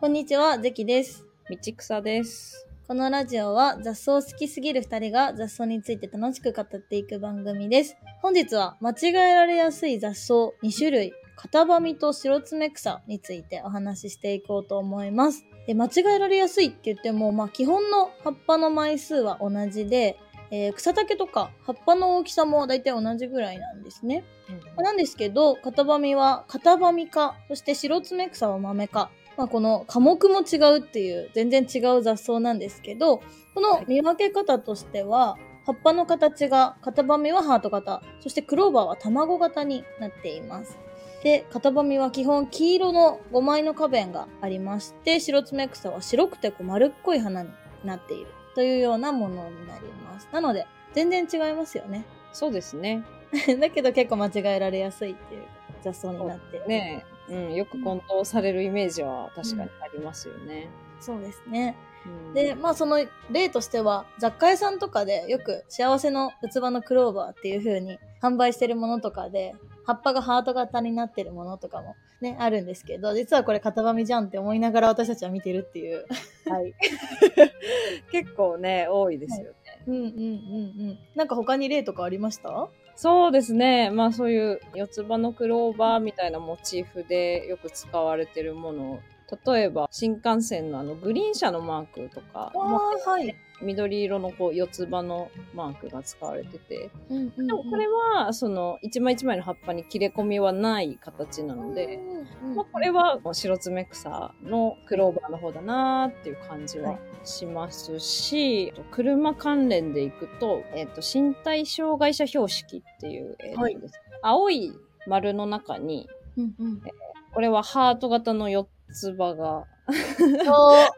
こんにちは、ゼキです。道草です。このラジオは雑草好きすぎる二人が雑草について楽しく語っていく番組です。本日は間違えられやすい雑草2種類、カタバミと白爪草についてお話ししていこうと思います。で間違えられやすいって言っても、まあ基本の葉っぱの枚数は同じで、えー草丈とか葉っぱの大きさも大体同じぐらいなんですね。なんですけど、カタバミはカタバミ科、そして白爪草は豆科。まあ、この科目も違うっていう全然違う雑草なんですけど、この見分け方としては、葉っぱの形が、カタバミはハート型、そしてクローバーは卵型になっています。で、カタバミは基本黄色の5枚の花弁がありまして、白爪草は白くてこう丸っこい花になっているというようなものになります。なので、全然違いますよね。そうですね。だけど結構間違えられやすいっていう雑草になってる。ねえ、うん、よく混同されるイメージは確かにありますよね。そうですね。うんで、まあその例としては、雑貨屋さんとかでよく幸せの器のクローバーっていう風に販売してるものとかで、葉っぱがハート型になってるものとかもね、あるんですけど、実はこれ型紙じゃんって思いながら私たちは見てるっていう。はい。結構ね、多いですよね。うんうんうんうん。なんか他に例とかありました？そうですね。まあそういう四つ葉のクローバーみたいなモチーフでよく使われてるもの。例えば新幹線のあのグリーン車のマークとか、あはい。緑色のこう四つ葉のマークが使われてて、うんうんうん。でもこれはその一枚一枚の葉っぱに切れ込みはない形なので、うんうんまあ、これは白爪草のクローバーの方だなーっていう感じははい。しますし、車関連でいくと、えっ、と、身体障害者標識っていう、えーとはい青い丸の中に、うんうん。これはハート型の四つ葉が、そう。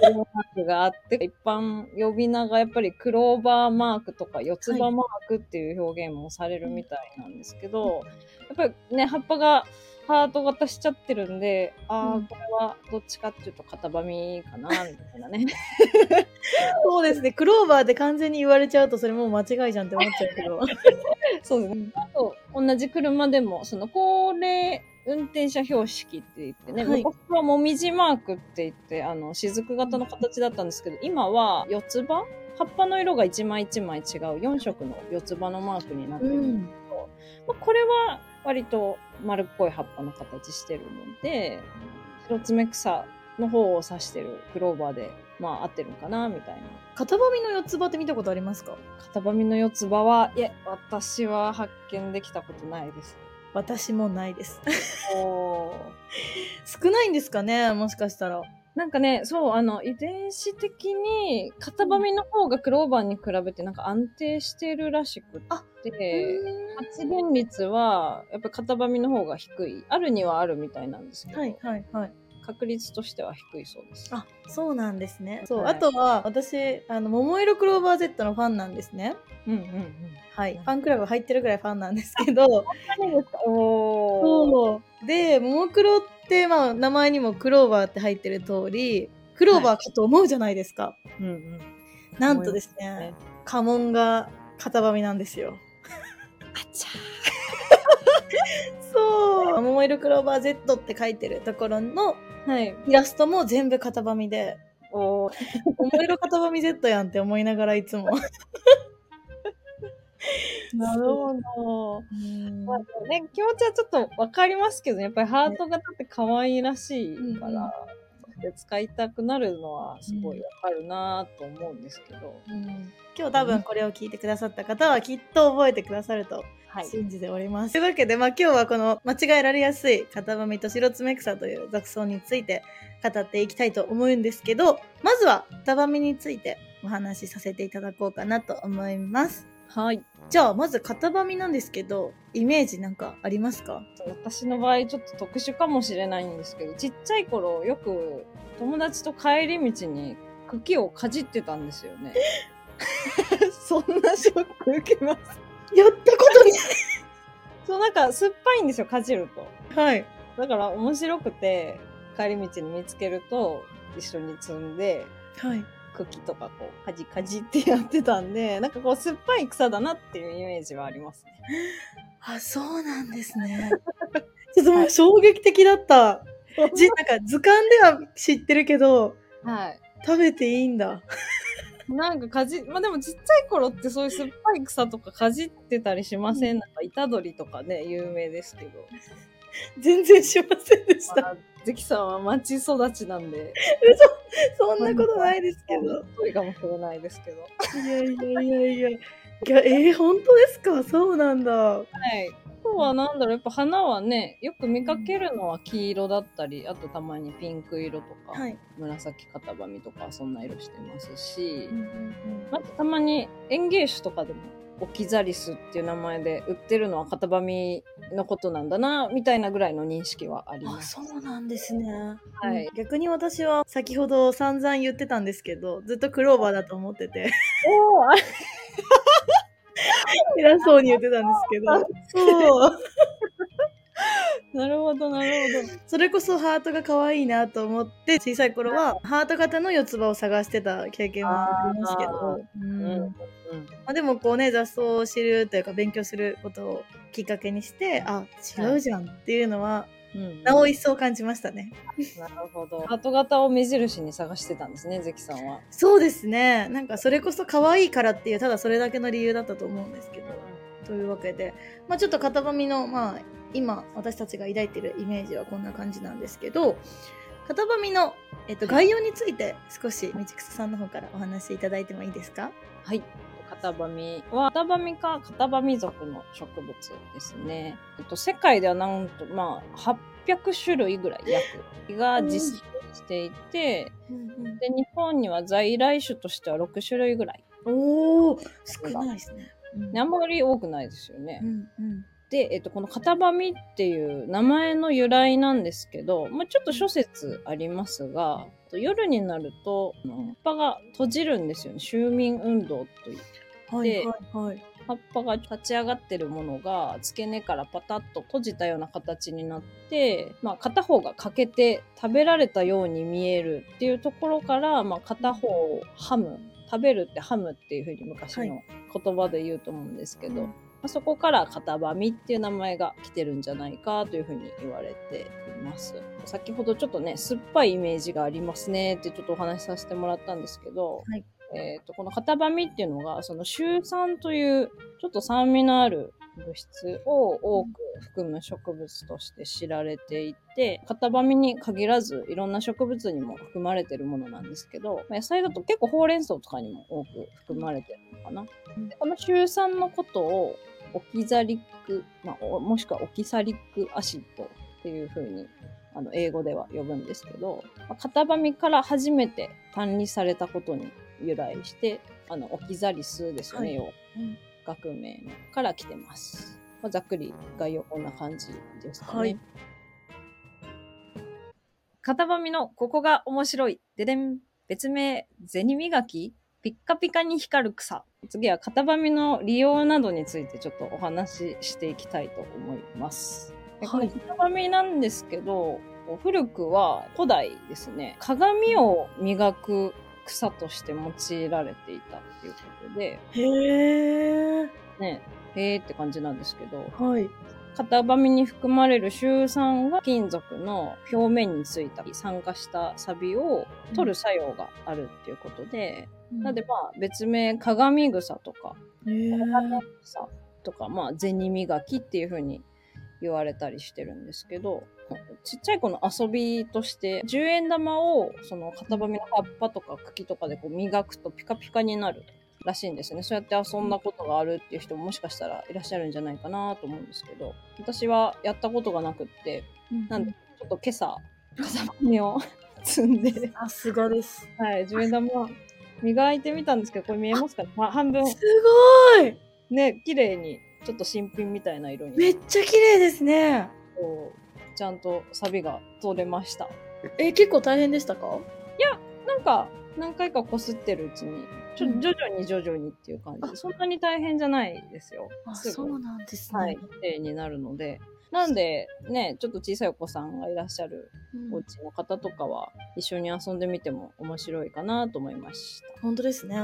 クロークがあって、一般呼び名がやっぱりクローバーマークとか四つ葉マークっていう表現もされるみたいなんですけど、やっぱりね、葉っぱがハート型しちゃってるんで、ああ、うんこれはどっちかっていうと型紙かな、みたいなね。そうですね。クローバーで完全に言われちゃうとそれもう間違いじゃんって思っちゃうけど。そうですね。あと、同じ車でも、その高齢運転者標識って言ってね、はい昔はもみじマークって言って、あの、雫型の形だったんですけど、今は四つ葉？葉っぱの色が一枚一枚違う4色の四つ葉のマークになってるんですけど、まあ、これは割と丸っこい葉っぱの形してるので、白爪草の方を指してるクローバーで、まあ合ってるのかな、みたいな。型紙の四つ葉って見たことありますか？型紙の四つ葉は、いえ、私は発見できたことないです。私もないです。お少ないんですかね？もしかしたら。なんかね、そう、あの、遺伝子的に、型紙の方がクローバーに比べてなんか安定してるらしくって、発現率は、やっぱり型紙の方が低い。あるにはあるみたいなんですけど、はいはいはい。確率としては低いそうです。あ、そうなんですね。そう。はいあとは、私、あの、桃色クローバー Z のファンなんですね。うんうんうん。はい。ファンクラブ入ってるぐらいファンなんですけど。そう。で、ももクロって、まあ、名前にもクローバーって入ってる通り、クローバーかと思うじゃないですか。うんうん。なんとですねね、家紋が型紙なんですよ。あちゃ そう。桃色クローバー Z って書いてるところのー。はい。イラストも全部型紙で、おー。桃色型紙 Z やんって思いながらいつも。なるほど。うんまあね、気持ちはちょっとわかりますけど、やっぱりハート型って可愛いらしいから、で使いたくなるのはすごいわかるなと思うんですけど。うん今日多分これを聞いてくださった方はきっと覚えてくださるとはい。信じております。というわけで、まあ、今日はこの間違えられやすい型紙と白爪草という雑草について語っていきたいと思うんですけど、まずは型紙についてお話しさせていただこうかなと思います。はい。じゃあ、まず型紙なんですけど、イメージなんかありますか？私の場合ちょっと特殊かもしれないんですけど、ちっちゃい頃よく友達と帰り道に茎をかじってたんですよね。そんなショック受けます？やったことに そう、なんか酸っぱいんですよ、かじると。はい。だから面白くて、帰り道に見つけると一緒に積んで、はい。茎とかこう、かじかじってやってたんで、なんかこう、酸っぱい草だなっていうイメージはありますね。あ、そうなんですね。ちょっともう衝撃的だった。じなんか図鑑では知ってるけど、はい。食べていいんだ。なんかかじ、まあでもちっちゃい頃ってそういう酸っぱい草とかかじってたりしません、なんかイタドリとかね、有名ですけど。全然しませんでした。まあ関さんは町育ちなんで、そんなことないですけど。そういかもしれないですけど。いやいやいやいや。いや、えー、本当ですか？そうなんだ。はい。あとはなんだろう、やっぱ花はね、よく見かけるのは黄色だったり、あとたまにピンク色とか、はい。紫型紙とかそんな色してますしうん、うんうんあとたまに園芸種とかでもオキザリスっていう名前で売ってるのは型紙のことなんだな、みたいなぐらいの認識はありあ、ます。そうなんですね。はいうん逆に私は先ほど散々言ってたんですけど、ずっとクローバーだと思ってて、おーあ偉そうに言ってたんですけど、そう。なるほど、なるほど。それこそハートが可愛いなと思って、小さい頃はハート型の四つ葉を探してた経験もありますけど、うんうん。まあ、でもこうね、雑草を知るというか勉強することをきっかけにして、あ、違うじゃんっていうのは、うん。なお一層感じましたね。なるほど。ハート型を目印に探してたんですね、関さんは。そうですね。なんかそれこそ可愛いからっていう、ただそれだけの理由だったと思うんですけど。というわけで、まあちょっと型紙の、まあ今私たちが抱いているイメージはこんな感じなんですけど、型紙の、えっと、概要について少し道草さんの方からお話しいただいてもいいですか？はい。型紙は、型紙か型紙属の植物ですね。えっと、世界ではなんと、まあ、800種類ぐらい約が実生していて、で、日本には在来種としては6種類ぐらい。おー、少ないですね。うんねあんまり多くないですよねう。んうんで、えっと、この型紙っていう名前の由来なんですけど、まあ、ちょっと諸説ありますが、夜になると、葉っぱが閉じるんですよね。秋眠運動という。はいではいはい。葉っぱが立ち上がってるものが付け根からパタッと閉じたような形になって、まあ、片方が欠けて食べられたように見えるっていうところから、まあ、片方をハム食べるってハムっていうふうに昔はの言葉で言うと思うんですけど、うんまあ、そこから型紙っていう名前が来てるんじゃないかというふうに言われています。先ほどちょっとね酸っぱいイメージがありますねってちょっとお話しさせてもらったんですけど、はいえー、とこの型紙っていうのがその臭酸というちょっと酸味のある物質を多く含む植物として知られていて型紙に限らずいろんな植物にも含まれてるものなんですけどまあ野菜だと結構ほうれん草とかにも多く含まれてるのかな。うんでこの臭酸のことをオキザリック、まあ、おもしくはオキサリックアシッドっていう風にあの英語では呼ぶんですけど、まあ、型紙から初めて単理されたことに由来してあのオキザリスですよね、はいうん学名のから来てます。まあ、ざっくり概要こんな感じですかね。はい型紙のここが面白い。ででん。別名、銭磨きピッカピカに光る草。次は型紙の利用などについてちょっとお話ししていきたいと思います。はい型紙なんですけど、古くは古代ですね、鏡を磨く草として用いられていたっていうことで、へー。ね、へーって感じなんですけど、はい。型紙に含まれる臭酸が金属の表面についた酸化したサビを取る作用があるっていうことで、なんでまあ別名鏡草とか。鏡草とかまあ銭磨きっていう風に言われたりしてるんですけどちっちゃい子の遊びとして10円玉をその型紙の葉っぱとか茎とかでこう磨くとピカピカになるらしいんですよね。そうやって遊んだことがあるっていう人ももしかしたらいらっしゃるんじゃないかなと思うんですけど私はやったことがなくってなんでちょっと今朝型紙を 積んで。さすがです。はい10円玉磨いてみたんですけどこれ見えますか？ね、まあ、半分。すごい。ね綺麗にちょっと新品みたいな色に。めっちゃ綺麗ですね。ちゃんとサビが取れました。え、結構大変でしたか？なんか何回かこすってるうちにちょうん。徐々に徐々にっていう感じ。で、そんなに大変じゃないですよ。あ、そうなんですね。はいになるので。なんでねちょっと小さいお子さんがいらっしゃるうん。お家の方とかは一緒に遊んでみても面白いかなと思いました。本当ですね。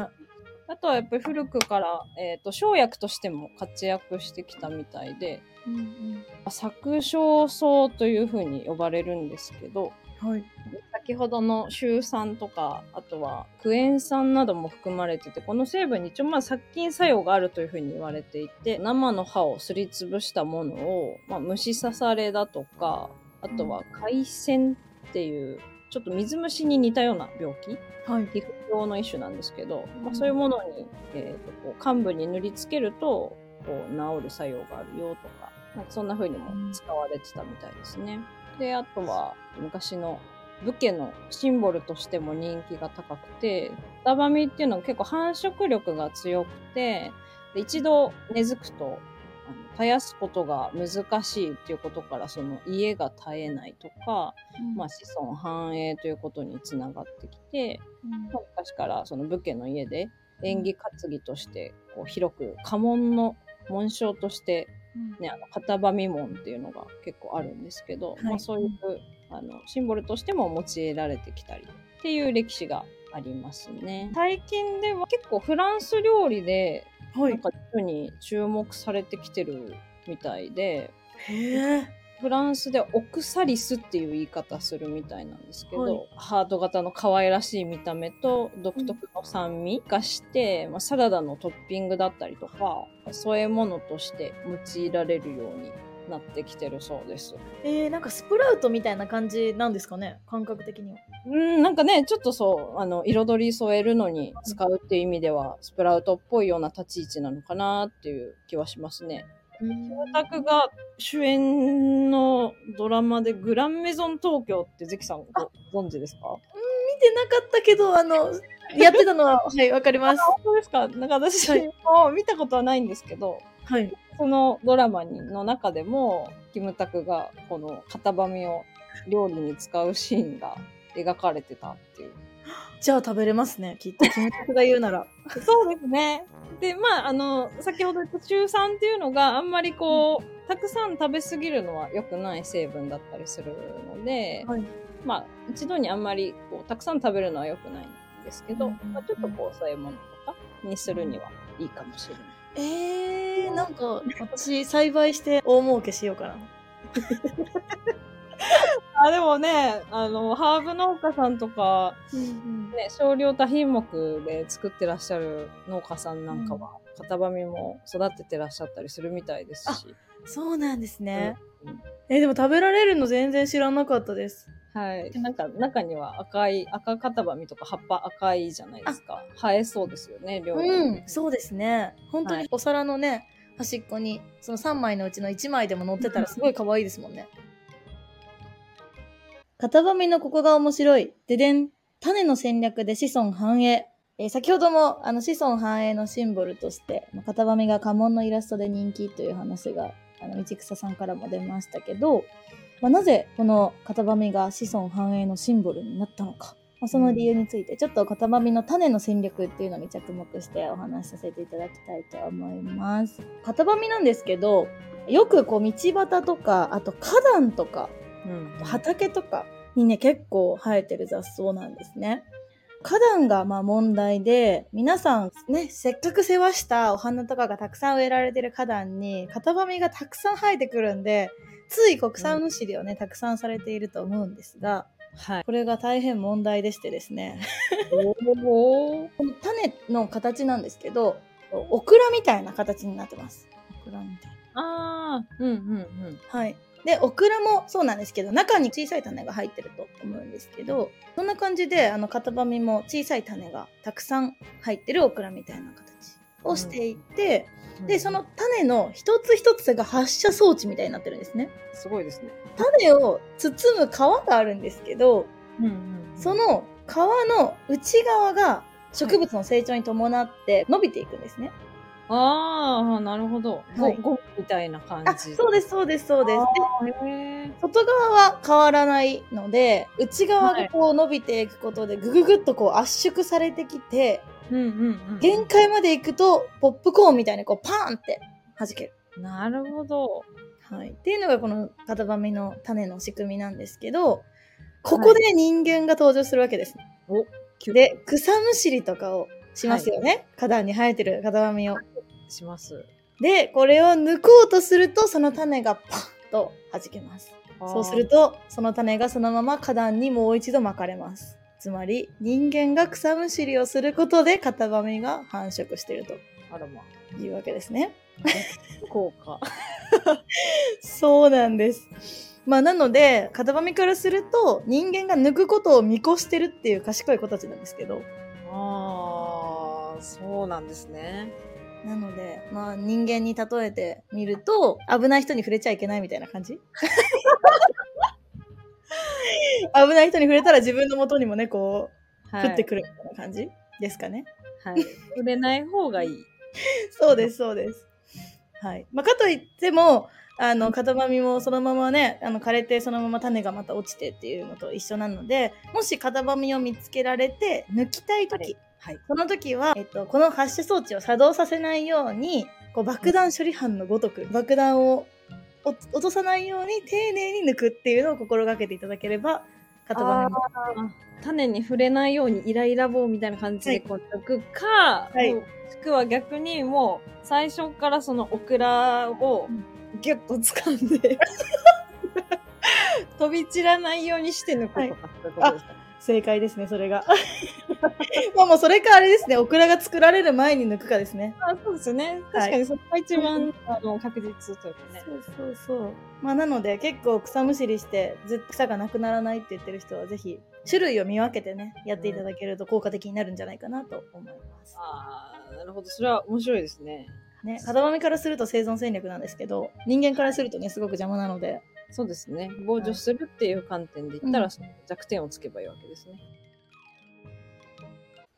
あとはやっぱり古くから、えっ、と、生薬としても活躍してきたみたいで、うん作小草というふうに呼ばれるんですけど、うん。はい。先ほどのシュウ酸とか、あとはクエン酸なども含まれてて、この成分に一応まあ殺菌作用があるというふうに言われていて、生の葉をすりつぶしたものを、まあ、虫刺されだとか、あとは海鮮っていう、ちょっと水虫に似たような病気はい。皮膚病の一種なんですけど、まあ、そういうものに、えーとこう患部に塗りつけるとこう治る作用があるよとかなんかそんな風にも使われてたみたいですね。であとは昔の武家のシンボルとしても人気が高くてダバミっていうのは結構繁殖力が強くてで一度根付くとあの絶やすことが難しいっていうことからその家が絶えないとか、まあ、子孫繁栄ということにつながってきて、まあ昔からその武家の家で縁起担ぎとしてこう広く家紋の紋章として、ね、あの片場見紋っていうのが結構あるんですけど、まあ、そういうあのシンボルとしても用いられてきたりっていう歴史がありますね。最近では結構フランス料理ではなんかに注目されてきてるみたいで、へえ。フランスではオクサリスっていう言い方するみたいなんですけど、はいハート型の可愛らしい見た目と独特の酸味がして、まあ、サラダのトッピングだったりとか添え物として用いられるようになってきてるそうです。えー、なんかスプラウトみたいな感じなんですかね？感覚的には。うん、なんかね、ちょっとそう、あの、彩り添えるのに使うっていう意味では、スプラウトっぽいような立ち位置なのかなっていう気はしますね。キムタクが主演のドラマでグランメゾン東京って関さんご存知ですか？見てなかったけど、あの、やってたのは、はい、わかります。本当ですか？なんか私はいも見たことはないんですけど、はい。そのドラマにの中でも、キムタクがこの型紙を料理に使うシーンが描かれてたっていう。じゃあ食べれますね、きっと。キムタクが言うなら。そうですね。で、まあ、あの、先ほど言った中酸っていうのがあんまりこう、たくさん食べ過ぎるのは良くない成分だったりするので、はい。まあ、一度にあんまりこうたくさん食べるのは良くないんですけど、うんまあ、ちょっとこう、そういうものとかにするにはいいかもしれない。えー、なんか、私、栽培して大儲けしようかな。あ、でもね、あの、ハーブ農家さんとか、うんね、少量多品目で作ってらっしゃる農家さんなんかは、型紙も育ててらっしゃったりするみたいですし。そうなんですね。うんえ、でも食べられるの全然知らなかったです。はい。なんか中には赤い、赤型紙とか葉っぱ赤いじゃないですか。生えそうですよね、料理。うん、そうですね。本当はいにお皿のね、端っこに、その3枚のうちの1枚でも乗ってたらすごい可愛いですもんね。型紙のここが面白い。ででん。種の戦略で子孫繁栄。えー先ほどもあの子孫繁栄のシンボルとして、まあ型紙が家紋のイラストで人気という話が、あの、道草さんからも出ましたけど、まあ、なぜこの型紙が子孫繁栄のシンボルになったのか。まあ、その理由について、ちょっと型紙の種の戦略っていうのに着目してお話しさせていただきたいと思います。型紙なんですけど、よくこう道端とか、あと花壇とか、うん。畑とかにね、結構生えてる雑草なんですね。花壇がまあ問題で、皆さんね、せっかく世話したお花とかがたくさん植えられてる花壇に、型紙がたくさん生えてくるんで、つい国産むしりをね、たくさんされていると思うんですが、はい。これが大変問題でしてですね。この種の形なんですけど、オクラみたいな形になってます。オクラみたいな。あー、うんうんうん。はい。で、オクラもそうなんですけど、中に小さい種が入ってると思うんですけど、そんな感じで、あの、型紙も小さい種がたくさん入ってるオクラみたいな形をしていて、で、その種の一つ一つが発射装置みたいになってるんですね。すごいですね。種を包む皮があるんですけど、うんうんその皮の内側が植物の成長に伴って伸びていくんですね。ああ、なるほど。はいゴゴムみたいな感あ、じ。そうです、そうです、そうです。で外側は変わらないので、内側がこう伸びていくことで、ぐぐぐっとこう圧縮されてきて、うんうんうん。限界まで行くと、ポップコーンみたいにこうパーンって弾ける。なるほど。はい。っていうのがこの型紙の種の仕組みなんですけど、ここで人間が登場するわけです。お、で、草むしりとかをしますよね。花壇に生えてる型紙を。します。で、これを抜こうとすると、その種がパッと弾けます。そうすると、その種がそのまま花壇にもう一度巻かれます。つまり、人間が草むしりをすることで、型紙が繁殖しているとあらまいうわけですね。あ、効果。そうなんです。まあ、なので、型紙からすると、人間が抜くことを見越してるっていう賢い子たちなんですけど、ああ、そうなんですね。なので、まあ、人間に例えてみると、危ない人に触れちゃいけないみたいな感じ？危ない人に触れたら自分の元にもね、こう、はい。降ってくるみたいな感じ？ですかね。はい。触れない方がいい。そうです、そうです。はい。まあ、かといっても、あの、型紙もそのままね、あの、枯れてそのまま種がまた落ちてっていうのと一緒なので、もし型紙を見つけられて抜きたいとき、はい。その時は、えっと、この発射装置を作動させないように、こう爆弾処理班のごとく、爆弾をお落とさないように丁寧に抜くっていうのを心がけていただければ、型紙も。種に触れないようにイライラ棒みたいな感じでこう抜くか、はいもしくは逆にもう最初からそのオクラをギュッと掴んで、飛び散らないようにして抜くとかってことですか、正解ですね、それが。まあもうそれかあれですね、オクラが作られる前に抜くかですね。あそうですよね。確かにそれが一番、あの確実というかね。そうそうそう。まあなので結構草むしりしてずっと草がなくならないって言ってる人はぜひ種類を見分けてね、やっていただけると効果的になるんじゃないかなと思います。ああ、なるほど。それは面白いですね。ね、型紙からすると生存戦略なんですけど、人間からするとね、すごく邪魔なので、そうですね。防除するっていう観点で言ったら、弱点をつけばいいわけですね。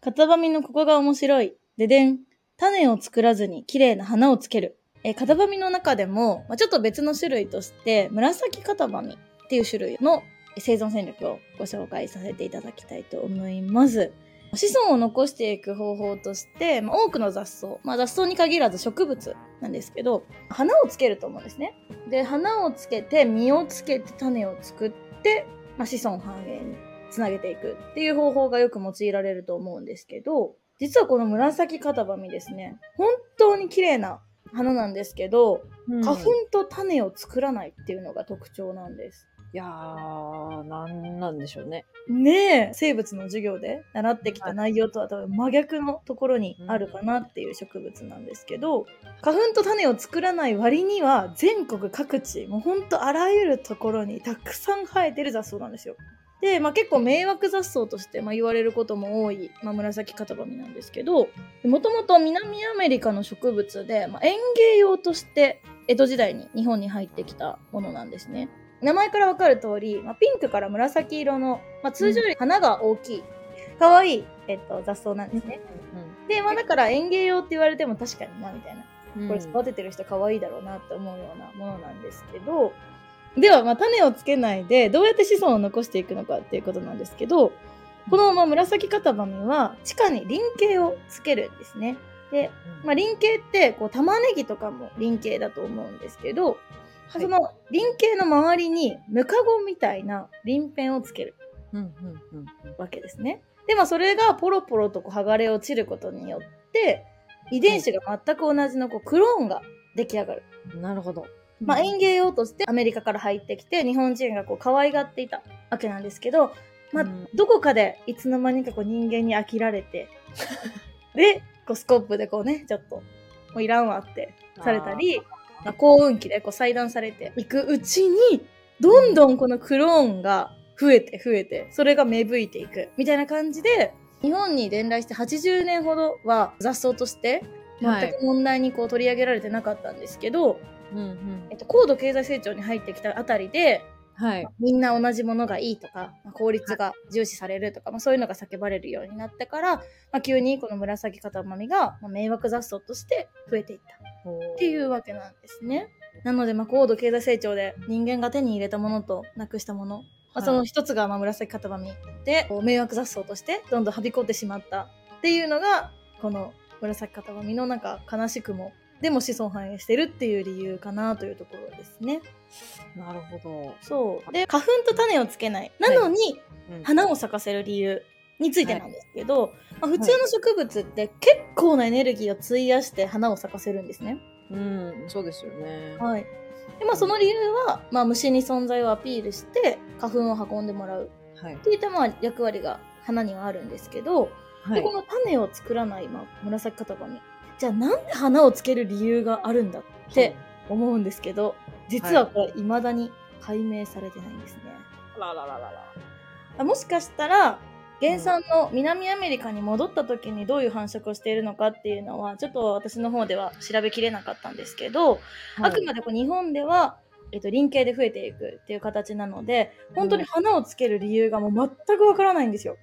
型紙のここが面白い。ででん。種を作らずに綺麗な花をつける。えー型紙の中でも、まあ、ちょっと別の種類として、紫型紙っていう種類の生存戦略をご紹介させていただきたいと思います。子孫を残していく方法として、まあ、多くの雑草、まあ、雑草に限らず植物なんですけど、花をつけると思うんですね。で、花をつけて、実をつけて種を作って、まあ、子孫繁栄につなげていくっていう方法がよく用いられると思うんですけど、実はこの紫型紙ですね、本当に綺麗な花なんですけど、花粉と種を作らないっていうのが特徴なんです。いやー、なんなんでしょうね。ねえ、生物の授業で習ってきた内容とは多分真逆のところにあるかなっていう植物なんですけど、花粉と種を作らない割には全国各地、もうほんとあらゆるところにたくさん生えてる雑草なんですよ。で、まあ、結構迷惑雑草として、まあ、言われることも多い、まあ、紫型紙なんですけど、もともと南アメリカの植物で、まあ、園芸用として江戸時代に日本に入ってきたものなんですね。名前からわかる通り、まあ、ピンクから紫色の、まあ、通常より花が大きい、可愛い、えっと、雑草なんですね。で、まあだから園芸用って言われても確かにな、みたいな。うんこれ育ててる人可愛いだろうなって思うようなものなんですけど、では、まあ、種をつけないで、どうやって子孫を残していくのかっていうことなんですけど、この、まあ、紫型紙は、地下に輪形をつけるんですね。で、まあ、輪形って、こう、玉ねぎとかも輪形だと思うんですけど、はいその輪形の周りに、ムカゴみたいな鱗片をつけるわけですね。で、まあ、それがポロポロとこう剥がれ落ちることによって、遺伝子が全く同じのこうクローンが出来上がる。うん。なるほど。まあ、園芸用としてアメリカから入ってきて日本人がこう可愛がっていたわけなんですけど、まあうん、どこかでいつの間にかこう人間に飽きられて、で、こうスコップでこうね、ちょっと、もういらんわってされたり、まあ、幸運期でこう裁断されていくうちに、どんどんこのクローンが増えて増えて、それが芽吹いていく、みたいな感じで、日本に伝来して80年ほどは雑草として、全く問題にこう取り上げられてなかったんですけど、うんうん。えっと、高度経済成長に入ってきたあたりで、はい。みんな同じものがいいとか、まあ効率が重視されるとか、まあ、そういうのが叫ばれるようになってから、まあ、急にこの紫型紙が、まあ、迷惑雑草として増えていったっていうわけなんですね。なので、まあ、高度経済成長で人間が手に入れたものとなくしたもの、まあ、はいその一つがまあ紫型紙で、迷惑雑草としてどんどんはびこってしまったっていうのが、この紫型紙のなんか悲しくも、でも子孫繁栄してるっていう理由かなというところですね。なるほど。そう。で、花粉と種をつけない。なのに、うん花を咲かせる理由についてなんですけど、まあ、普通の植物って結構なエネルギーを費やして花を咲かせるんですね。うん、そうですよね。はい。で、まあその理由は、まあ虫に存在をアピールして花粉を運んでもらうはいっ。ていったまあ役割が花にはあるんですけど、はいでこ。の種を作らない、まあ、紫型紙。じゃあなんで花をつける理由があるんだって思うんですけど、実はこれ未だに解明されてないんですね。あららららら。あもしかしたら、原産の南アメリカに戻った時にどういう繁殖をしているのかっていうのは、ちょっと私の方では調べきれなかったんですけど、あくまでこう日本では、えっと、輪形で増えていくっていう形なので、本当に花をつける理由がもう全くわからないんですよ。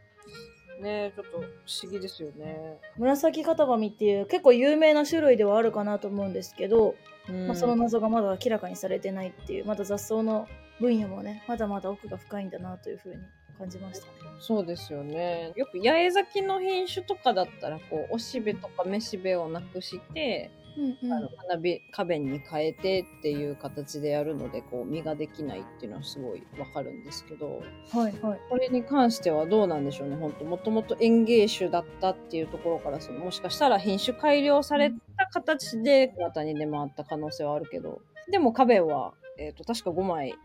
ねちょっと不思議ですよね。紫型紙っていう結構有名な種類ではあるかなと思うんですけど、うんまあ、その謎がまだ明らかにされてないっていうまだ雑草の分野もねまだまだ奥が深いんだなというふうに感じましたね。そうですよね。よく八重咲きの品種とかだったら、こう、おしべとかめしべをなくして、うんあの花火花弁に変えてっていう形でやるので、こう、実ができないっていうのはすごいわかるんですけど、はいはい。これに関してはどうなんでしょうね、本当もともと園芸種だったっていうところからするもしかしたら品種改良された形で新たに出回った可能性はあるけど、でも花弁は、えっ、と、確か5枚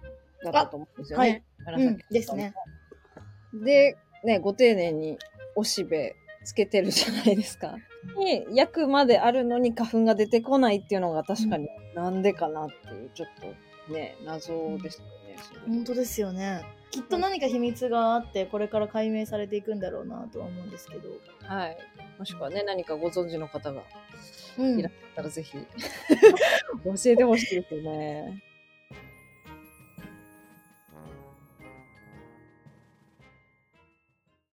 だったと思うんですよね。紫うんですね。で、ね、ご丁寧におしべつけてるじゃないですか。に、焼くまであるのに花粉が出てこないっていうのが確かになんでかなっていう、ちょっとね、謎ですよね。本当ですよね。きっと何か秘密があってこれから解明されていくんだろうなとは思うんですけど。はい。もしくはね、何かご存知の方がうんいらっしゃったらぜひ 教えてほしいですよね。